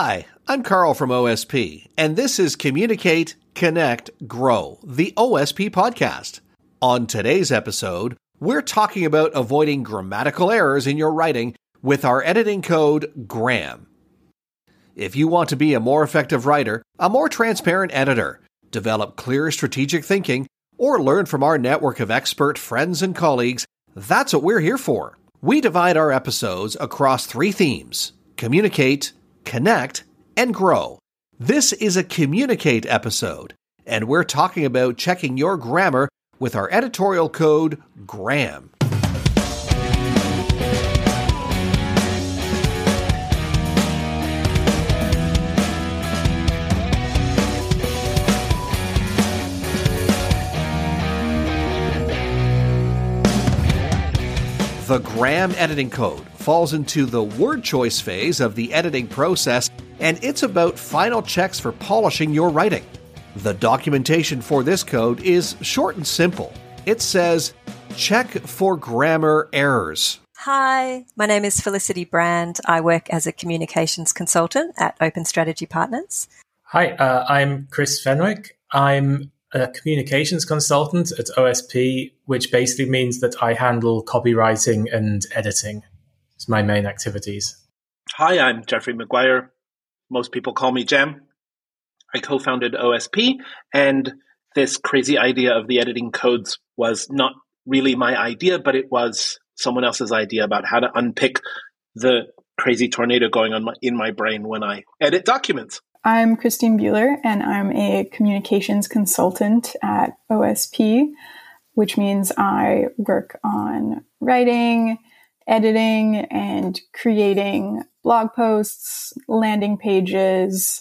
Hi, I'm Carl from OSP, and this is Communicate, Connect, Grow, the OSP podcast. On today's episode, we're talking about avoiding grammatical errors in your writing with our editing code GRAM. If you want to be a more effective writer, a more transparent editor, develop clear strategic thinking, or learn from our network of expert friends and colleagues, that's what we're here for. We divide our episodes across three themes communicate, connect, and grow. This is a communicate episode, and we're talking about checking your grammar with our editorial code GRAM. The GRAM editing code falls into the word choice phase of the editing process, and it's about final checks for polishing your writing. The documentation for this code is short and simple. It says, check for grammar errors. Hi, my name is Felicity Brand. I work as a communications consultant at Open Strategy Partners. Hi, uh, I'm Chris Fenwick. I'm a communications consultant at OSP, which basically means that I handle copywriting and editing. It's my main activities. Hi, I'm Jeffrey McGuire. Most people call me jam. I co founded OSP, and this crazy idea of the editing codes was not really my idea, but it was someone else's idea about how to unpick the crazy tornado going on in my brain when I edit documents. I'm Christine Bueller, and I'm a communications consultant at OSP, which means I work on writing, editing, and creating blog posts, landing pages,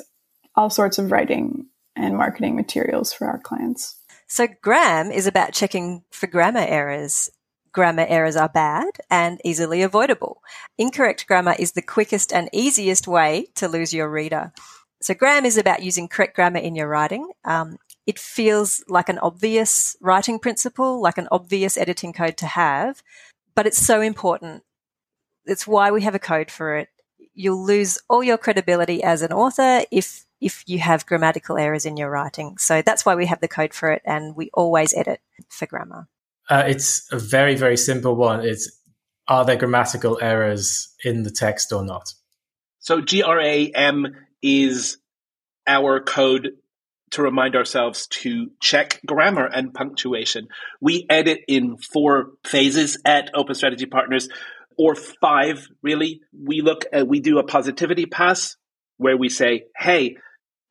all sorts of writing and marketing materials for our clients. So, GRAM is about checking for grammar errors. Grammar errors are bad and easily avoidable. Incorrect grammar is the quickest and easiest way to lose your reader. So GRAM is about using correct grammar in your writing. Um, it feels like an obvious writing principle, like an obvious editing code to have, but it's so important. It's why we have a code for it. You'll lose all your credibility as an author if if you have grammatical errors in your writing. So that's why we have the code for it, and we always edit for grammar. Uh, it's a very very simple one. It's are there grammatical errors in the text or not? So G R A M is our code to remind ourselves to check grammar and punctuation. We edit in four phases at Open Strategy Partners, or five really. We look at, we do a positivity pass where we say, hey,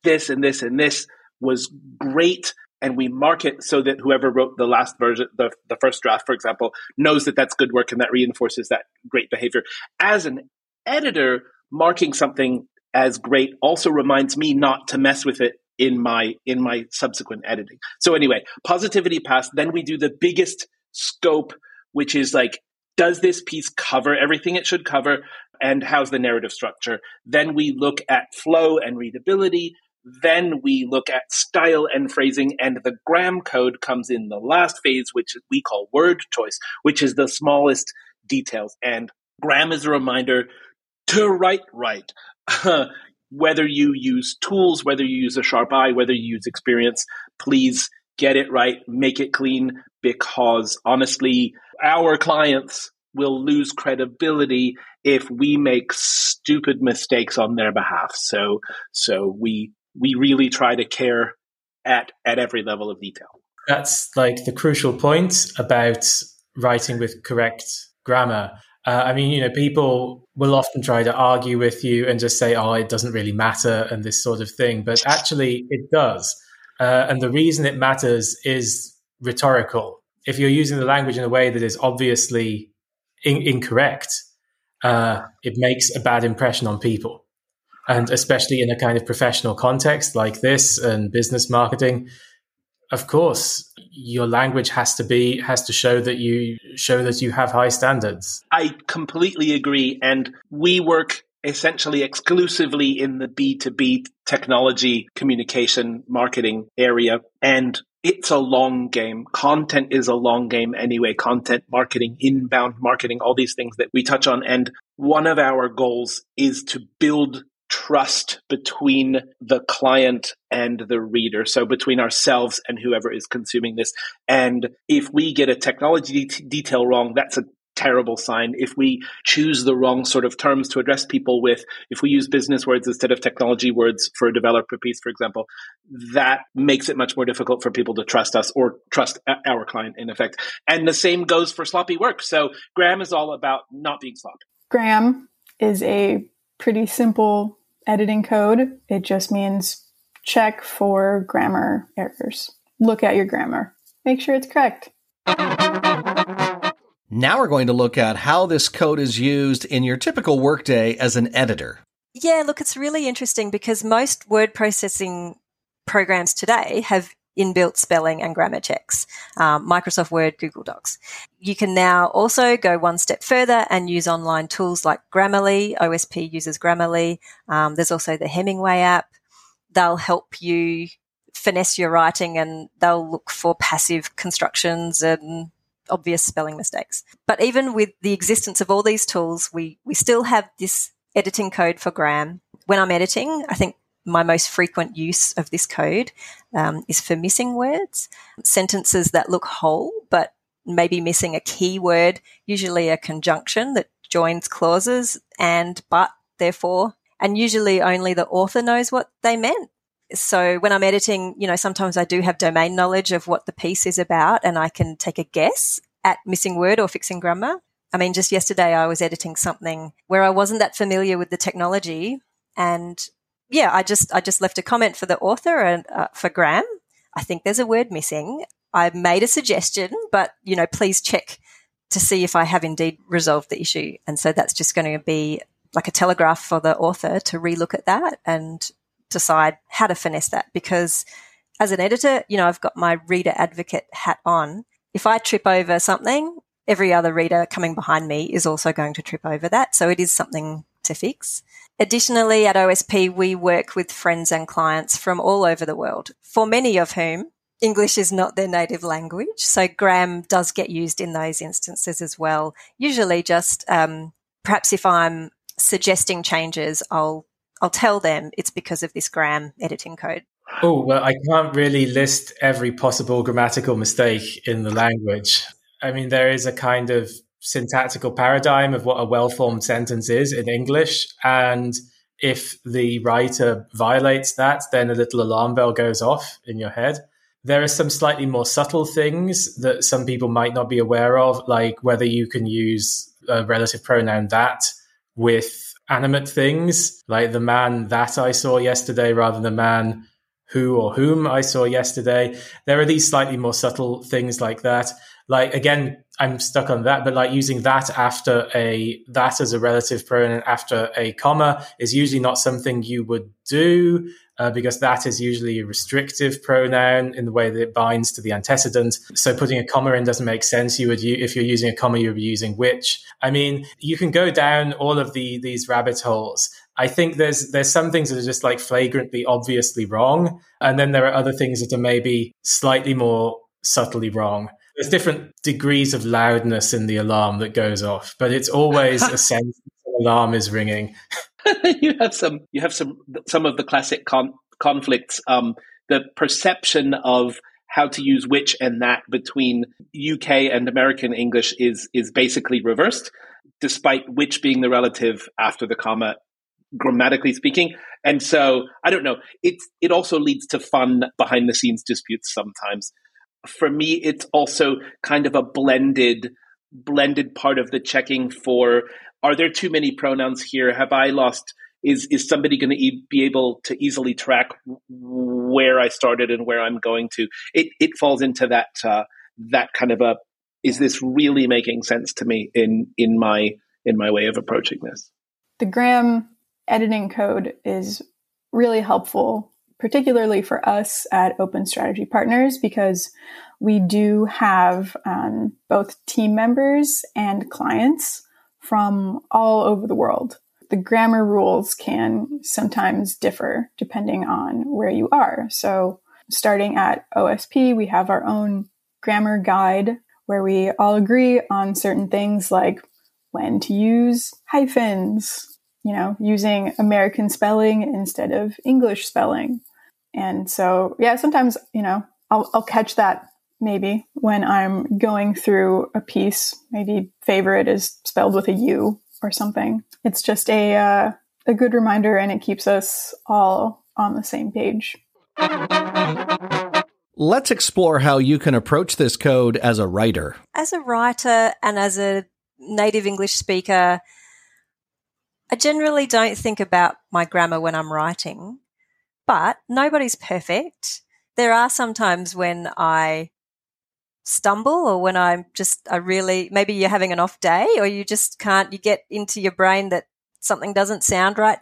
this and this and this was great. And we mark it so that whoever wrote the last version, the, the first draft, for example, knows that that's good work and that reinforces that great behavior. As an editor, marking something as great also reminds me not to mess with it in my in my subsequent editing. So anyway, positivity pass. Then we do the biggest scope, which is like, does this piece cover everything it should cover, and how's the narrative structure? Then we look at flow and readability. Then we look at style and phrasing, and the gram code comes in the last phase, which we call word choice, which is the smallest details. And gram is a reminder to write right. whether you use tools, whether you use a sharp eye, whether you use experience, please get it right, make it clean, because honestly, our clients will lose credibility if we make stupid mistakes on their behalf. So, so we we really try to care at at every level of detail. That's like the crucial point about writing with correct grammar. Uh, I mean, you know, people will often try to argue with you and just say, oh, it doesn't really matter and this sort of thing. But actually, it does. Uh, and the reason it matters is rhetorical. If you're using the language in a way that is obviously in- incorrect, uh, it makes a bad impression on people. And especially in a kind of professional context like this and business marketing, of course, your language has to be has to show that you show that you have high standards. I completely agree and we work essentially exclusively in the B2B technology communication marketing area and it's a long game. Content is a long game anyway. Content marketing, inbound marketing, all these things that we touch on. And one of our goals is to build trust between the client and the reader. So between ourselves and whoever is consuming this. And if we get a technology de- detail wrong, that's a terrible sign. If we choose the wrong sort of terms to address people with, if we use business words instead of technology words for a developer piece, for example, that makes it much more difficult for people to trust us or trust our client in effect. And the same goes for sloppy work. So Gram is all about not being sloppy. Gram is a pretty simple editing code. It just means check for grammar errors. Look at your grammar. Make sure it's correct. Now we're going to look at how this code is used in your typical workday as an editor. Yeah, look, it's really interesting because most word processing programs today have inbuilt spelling and grammar checks. Um, Microsoft Word, Google Docs. You can now also go one step further and use online tools like Grammarly. OSP uses Grammarly. Um, there's also the Hemingway app. They'll help you finesse your writing and they'll look for passive constructions and obvious spelling mistakes. But even with the existence of all these tools, we, we still have this editing code for Gram. When I'm editing, I think my most frequent use of this code um, is for missing words, sentences that look whole, but maybe missing a key word, usually a conjunction that joins clauses and but, therefore, and usually only the author knows what they meant. So when I'm editing, you know, sometimes I do have domain knowledge of what the piece is about and I can take a guess at missing word or fixing grammar. I mean, just yesterday I was editing something where I wasn't that familiar with the technology and yeah, I just, I just left a comment for the author and uh, for Gram. I think there's a word missing. I made a suggestion, but you know, please check to see if I have indeed resolved the issue. And so that's just going to be like a telegraph for the author to relook at that and decide how to finesse that because as an editor, you know, I've got my reader advocate hat on. If I trip over something, every other reader coming behind me is also going to trip over that. So it is something to fix. Additionally, at OSP, we work with friends and clients from all over the world, for many of whom English is not their native language. So Gram does get used in those instances as well. Usually just, um, perhaps if I'm suggesting changes, I'll I'll tell them it's because of this gram editing code. Oh, well, I can't really list every possible grammatical mistake in the language. I mean, there is a kind of syntactical paradigm of what a well formed sentence is in English. And if the writer violates that, then a little alarm bell goes off in your head. There are some slightly more subtle things that some people might not be aware of, like whether you can use a relative pronoun that with animate things, like the man that I saw yesterday rather than the man who or whom I saw yesterday. There are these slightly more subtle things like that. Like again, I'm stuck on that, but like using that after a that as a relative pronoun after a comma is usually not something you would do uh, because that is usually a restrictive pronoun in the way that it binds to the antecedent. So putting a comma in doesn't make sense. You would, if you're using a comma, you would be using which. I mean, you can go down all of the these rabbit holes. I think there's there's some things that are just like flagrantly, obviously wrong, and then there are other things that are maybe slightly more subtly wrong. There's different degrees of loudness in the alarm that goes off, but it's always a sense alarm is ringing. you have some you have some some of the classic con- conflicts. Um, the perception of how to use which and that between UK and American English is is basically reversed, despite which being the relative after the comma, grammatically speaking. And so I don't know. It's it also leads to fun behind the scenes disputes sometimes. For me, it's also kind of a blended blended part of the checking for are there too many pronouns here? Have I lost? Is is somebody going to e- be able to easily track where I started and where I'm going to? It it falls into that uh, that kind of a is this really making sense to me in in my in my way of approaching this? The Gram editing code is really helpful, particularly for us at Open Strategy Partners, because we do have um, both team members and clients from all over the world. The grammar rules can sometimes differ depending on where you are. So, starting at OSP, we have our own grammar guide where we all agree on certain things like when to use hyphens, you know, using American spelling instead of English spelling. And so, yeah, sometimes, you know, I'll, I'll catch that maybe when I'm going through a piece. Maybe favorite is spelled with a U or something. It's just a, uh, a good reminder and it keeps us all on the same page. Let's explore how you can approach this code as a writer. As a writer and as a native English speaker, I generally don't think about my grammar when I'm writing, but nobody's perfect. There are some times when I stumble or when I'm just, I really, maybe you're having an off day or you just can't, you get into your brain that something doesn't sound right.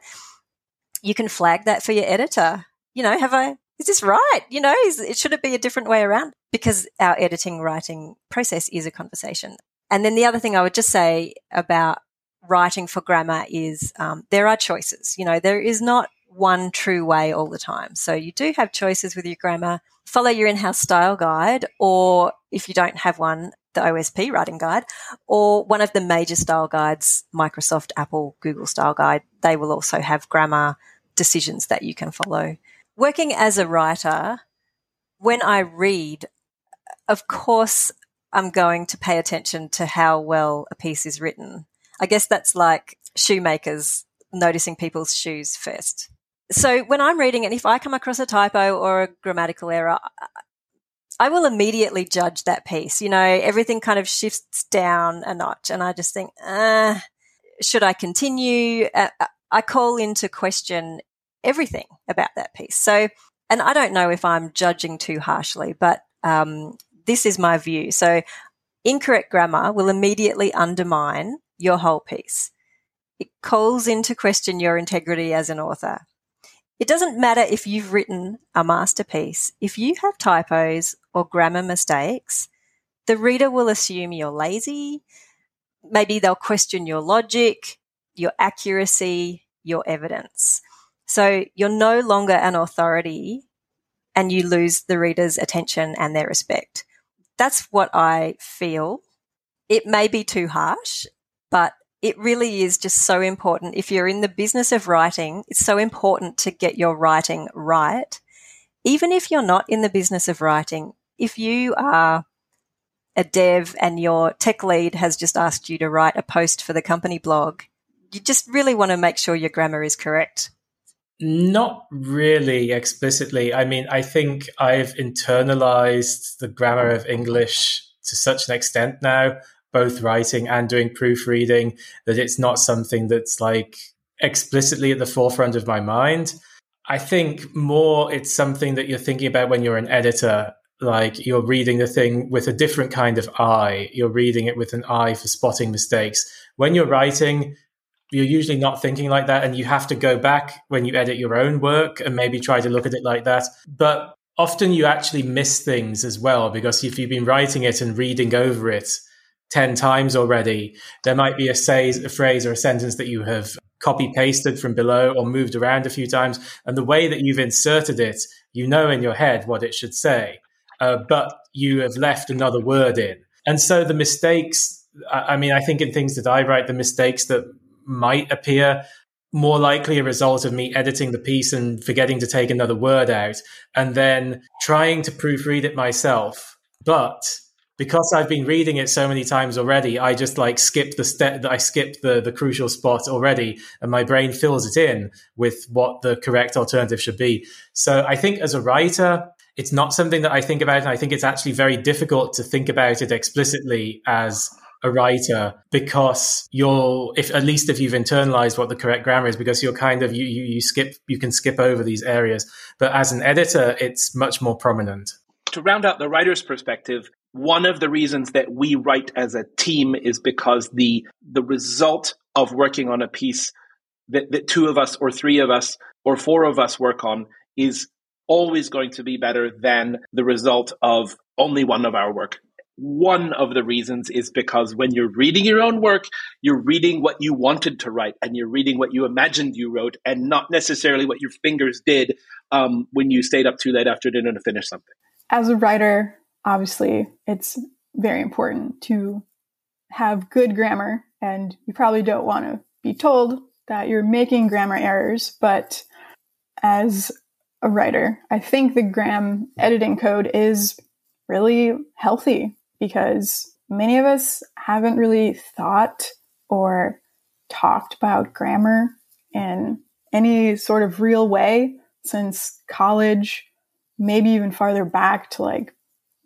You can flag that for your editor. You know, have I, is this right? You know, is, it should it be a different way around? Because our editing writing process is a conversation. And then the other thing I would just say about writing for grammar is um, there are choices. You know, there is not one true way all the time. So you do have choices with your grammar. Follow your in-house style guide, or if you don't have one, the OSP writing guide, or one of the major style guides, Microsoft, Apple, Google style guide. They will also have grammar decisions that you can follow. Working as a writer, when I read, of course, I'm going to pay attention to how well a piece is written. I guess that's like shoemakers noticing people's shoes first. So when I'm reading and if I come across a typo or a grammatical error, I will immediately judge that piece. You know, everything kind of shifts down a notch and I just think, uh, should I continue? Uh, I call into question everything about that piece. So, and I don't know if I'm judging too harshly, but um, this is my view. So, incorrect grammar will immediately undermine your whole piece. It calls into question your integrity as an author. It doesn't matter if you've written a masterpiece. If you have typos or grammar mistakes, the reader will assume you're lazy. Maybe they'll question your logic, your accuracy, your evidence. So you're no longer an authority and you lose the reader's attention and their respect. That's what I feel. It may be too harsh but it really is just so important. If you're in the business of writing, it's so important to get your writing right. Even if you're not in the business of writing, if you are a dev and your tech lead has just asked you to write a post for the company blog, you just really want to make sure your grammar is correct. Not really explicitly. I mean, I think I've internalized the grammar of English to such an extent now both writing and doing proofreading that it's not something that's like explicitly at the forefront of my mind. I think more it's something that you're thinking about when you're an editor. Like you're reading the thing with a different kind of eye. You're reading it with an eye for spotting mistakes. When you're writing, you're usually not thinking like that. And you have to go back when you edit your own work and maybe try to look at it like that. But often you actually miss things as well because if you've been writing it and reading over it, 10 times already, there might be a, say, a phrase or a sentence that you have copy pasted from below or moved around a few times. And the way that you've inserted it, you know in your head what it should say, uh, but you have left another word in. And so the mistakes, I mean, I think in things that I write, the mistakes that might appear more likely a result of me editing the piece and forgetting to take another word out and then trying to proofread it myself. But because I've been reading it so many times already, I just like skip the step I skip the the crucial spot already, and my brain fills it in with what the correct alternative should be. So I think as a writer, it's not something that I think about, and I think it's actually very difficult to think about it explicitly as a writer because you're if at least if you've internalized what the correct grammar is because you're kind of you, you you skip you can skip over these areas but as an editor it's much more prominent to round out the writer's perspective, one of the reasons that we write as a team is because the the result of working on a piece that, that two of us or three of us or four of us work on is always going to be better than the result of only one of our work. One of the reasons is because when you're reading your own work, you're reading what you wanted to write and you're reading what you imagined you wrote and not necessarily what your fingers did um, when you stayed up too late after dinner to finish something as a writer, obviously, it's very important to have good grammar, and you probably don't want to be told that you're making grammar errors, but as a writer, I think the gram editing code is really healthy because many of us haven't really thought or talked about grammar in any sort of real way since college, maybe even farther back to like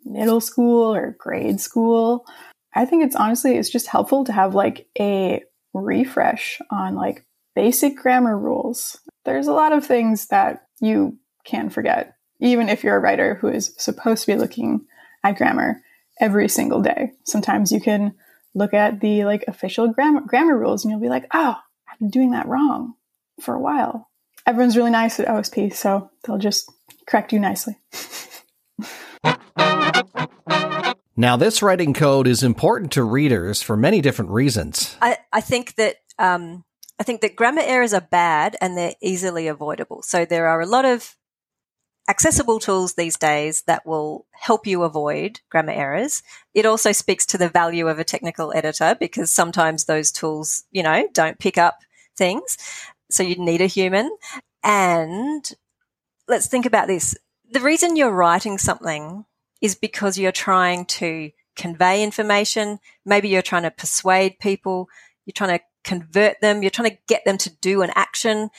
middle school or grade school. I think it's honestly it's just helpful to have like a refresh on like basic grammar rules. There's a lot of things that you can forget even if you're a writer who is supposed to be looking at grammar every single day. Sometimes you can look at the like official grammar grammar rules and you'll be like, "Oh, I've been doing that wrong for a while." Everyone's really nice at OSP, so they'll just correct you nicely. Now, this writing code is important to readers for many different reasons. I, I think that um, I think that grammar errors are bad and they're easily avoidable. So there are a lot of accessible tools these days that will help you avoid grammar errors. It also speaks to the value of a technical editor because sometimes those tools, you know, don't pick up things. So you need a human. And let's think about this. The reason you're writing something is because you're trying to convey information. Maybe you're trying to persuade people. You're trying to convert them. You're trying to get them to do an action.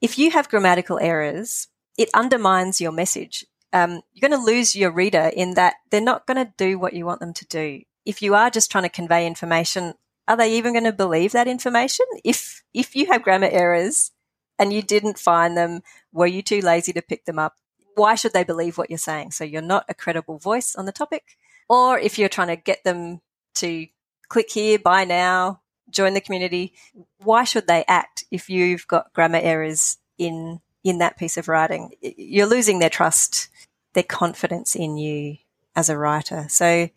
If you have grammatical errors, it undermines your message. Um, you're going to lose your reader in that they're not going to do what you want them to do. If you are just trying to convey information, are they even going to believe that information? If if you have grammar errors and you didn't find them, were you too lazy to pick them up? Why should they believe what you're saying? So you're not a credible voice on the topic. Or if you're trying to get them to click here, buy now, join the community, why should they act if you've got grammar errors in in that piece of writing? You're losing their trust, their confidence in you as a writer. So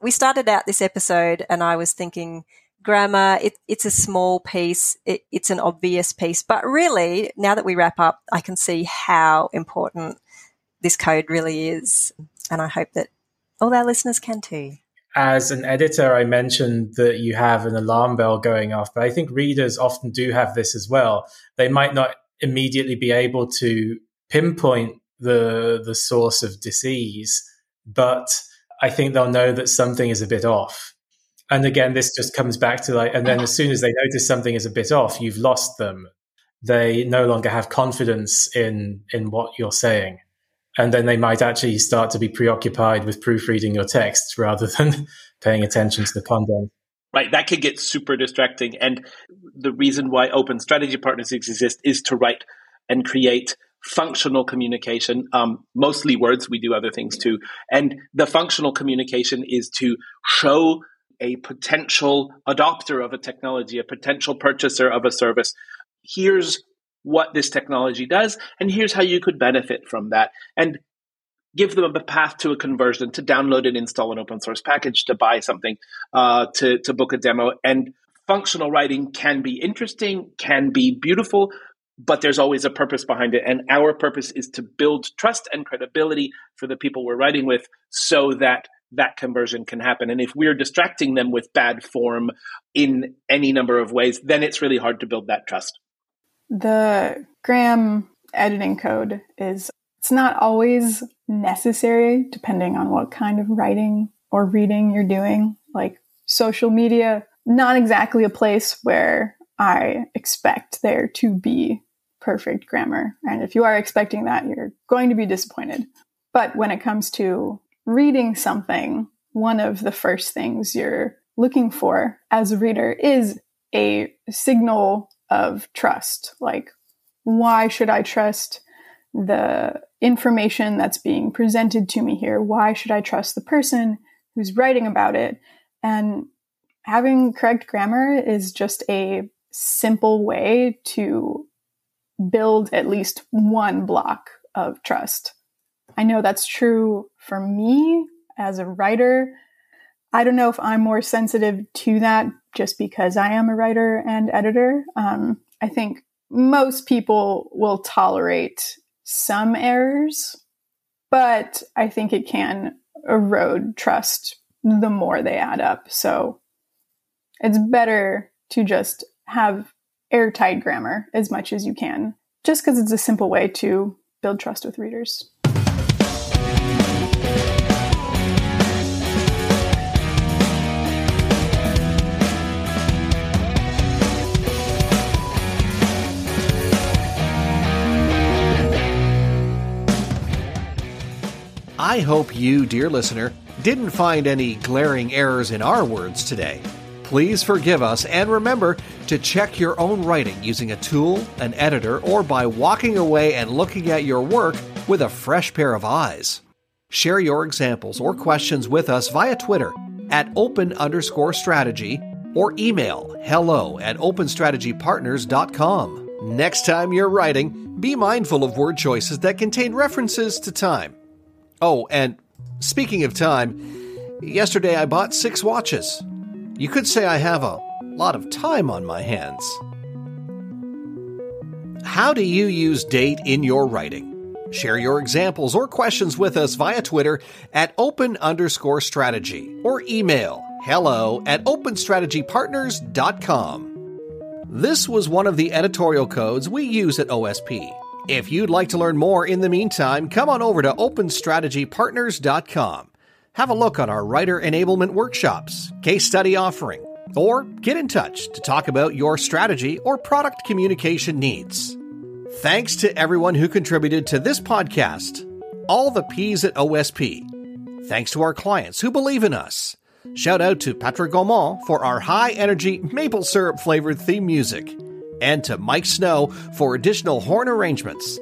we started out this episode and I was thinking grammar, it, it's a small piece, it, it's an obvious piece. But really, now that we wrap up, I can see how important this code really is. And I hope that all our listeners can too. As an editor, I mentioned that you have an alarm bell going off, but I think readers often do have this as well. They might not immediately be able to pinpoint the the source of disease, but I think they'll know that something is a bit off and again, this just comes back to like, and then as soon as they notice something is a bit off, you've lost them. They no longer have confidence in in what you're saying, and then they might actually start to be preoccupied with proofreading your text rather than paying attention to the content. Right, that could get super distracting. And the reason why open strategy partners exist is to write and create functional communication, um, mostly words. We do other things too. And the functional communication is to show a potential adopter of a technology, a potential purchaser of a service. Here's what this technology does, and here's how you could benefit from that. And give them a path to a conversion, to download and install an open source package, to buy something, uh, to, to book a demo. And functional writing can be interesting, can be beautiful, but there's always a purpose behind it. And our purpose is to build trust and credibility for the people we're writing with so that that conversion can happen. And if we're distracting them with bad form in any number of ways, then it's really hard to build that trust. The gram editing code is it's not always necessary depending on what kind of writing or reading you're doing. Like social media, not exactly a place where I expect there to be perfect grammar. And if you are expecting that, you're going to be disappointed. But when it comes to reading something, one of the first things you're looking for as a reader is a signal of trust. Like, why should I trust the information that's being presented to me here? Why should I trust the person who's writing about it? And having correct grammar is just a simple way to build at least one block of trust. I know that's true for me as a writer. I don't know if I'm more sensitive to that just because I am a writer and editor. Um, I think most people will tolerate some errors, but I think it can erode trust the more they add up. So it's better to just have airtight grammar as much as you can, just because it's a simple way to build trust with readers. I hope you, dear listener, didn't find any glaring errors in our words today. Please forgive us and remember to check your own writing using a tool, an editor, or by walking away and looking at your work with a fresh pair of eyes. Share your examples or questions with us via Twitter at open underscore strategy or email hello at openstrategypartners.com. Next time you're writing, be mindful of word choices that contain references to time. Oh, and speaking of time, yesterday I bought six watches. You could say I have a lot of time on my hands. How do you use date in your writing? Share your examples or questions with us via Twitter at open underscore strategy or email hello at openstrategypartners.com. This was one of the editorial codes we use at OSP. If you'd like to learn more in the meantime, come on over to openstrategypartners.com. Have a look on our writer enablement workshops, case study offering, or get in touch to talk about your strategy or product communication needs. Thanks to everyone who contributed to this podcast. All the P's at OSP. Thanks to our clients who believe in us. Shout out to Patrick Gaumont for our high energy maple syrup flavored theme music, and to Mike Snow for additional horn arrangements.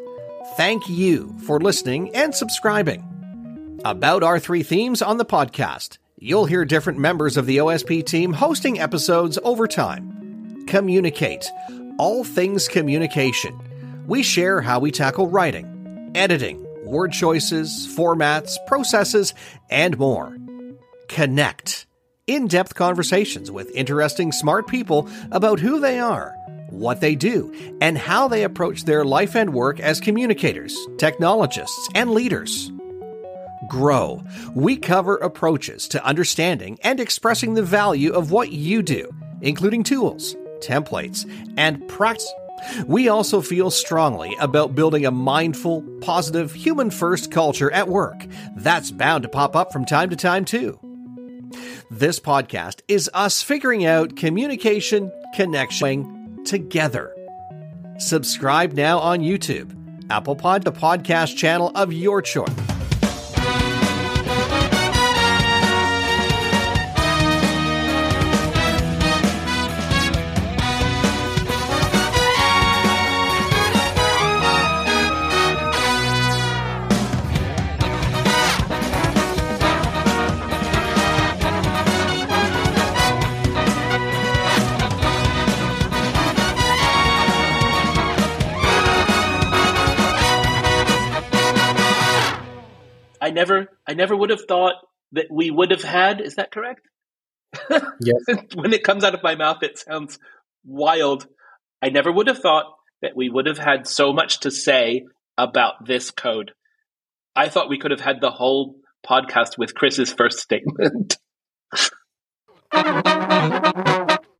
Thank you for listening and subscribing. About our three themes on the podcast, you'll hear different members of the OSP team hosting episodes over time. Communicate, all things communication. We share how we tackle writing, editing, word choices, formats, processes, and more. Connect, in depth conversations with interesting, smart people about who they are, what they do, and how they approach their life and work as communicators, technologists, and leaders. Grow. We cover approaches to understanding and expressing the value of what you do, including tools, templates, and practice. We also feel strongly about building a mindful, positive, human first culture at work. That's bound to pop up from time to time, too. This podcast is us figuring out communication, connection together. Subscribe now on YouTube, Apple Pod, the podcast channel of your choice. I never would have thought that we would have had. Is that correct? Yes. when it comes out of my mouth, it sounds wild. I never would have thought that we would have had so much to say about this code. I thought we could have had the whole podcast with Chris's first statement.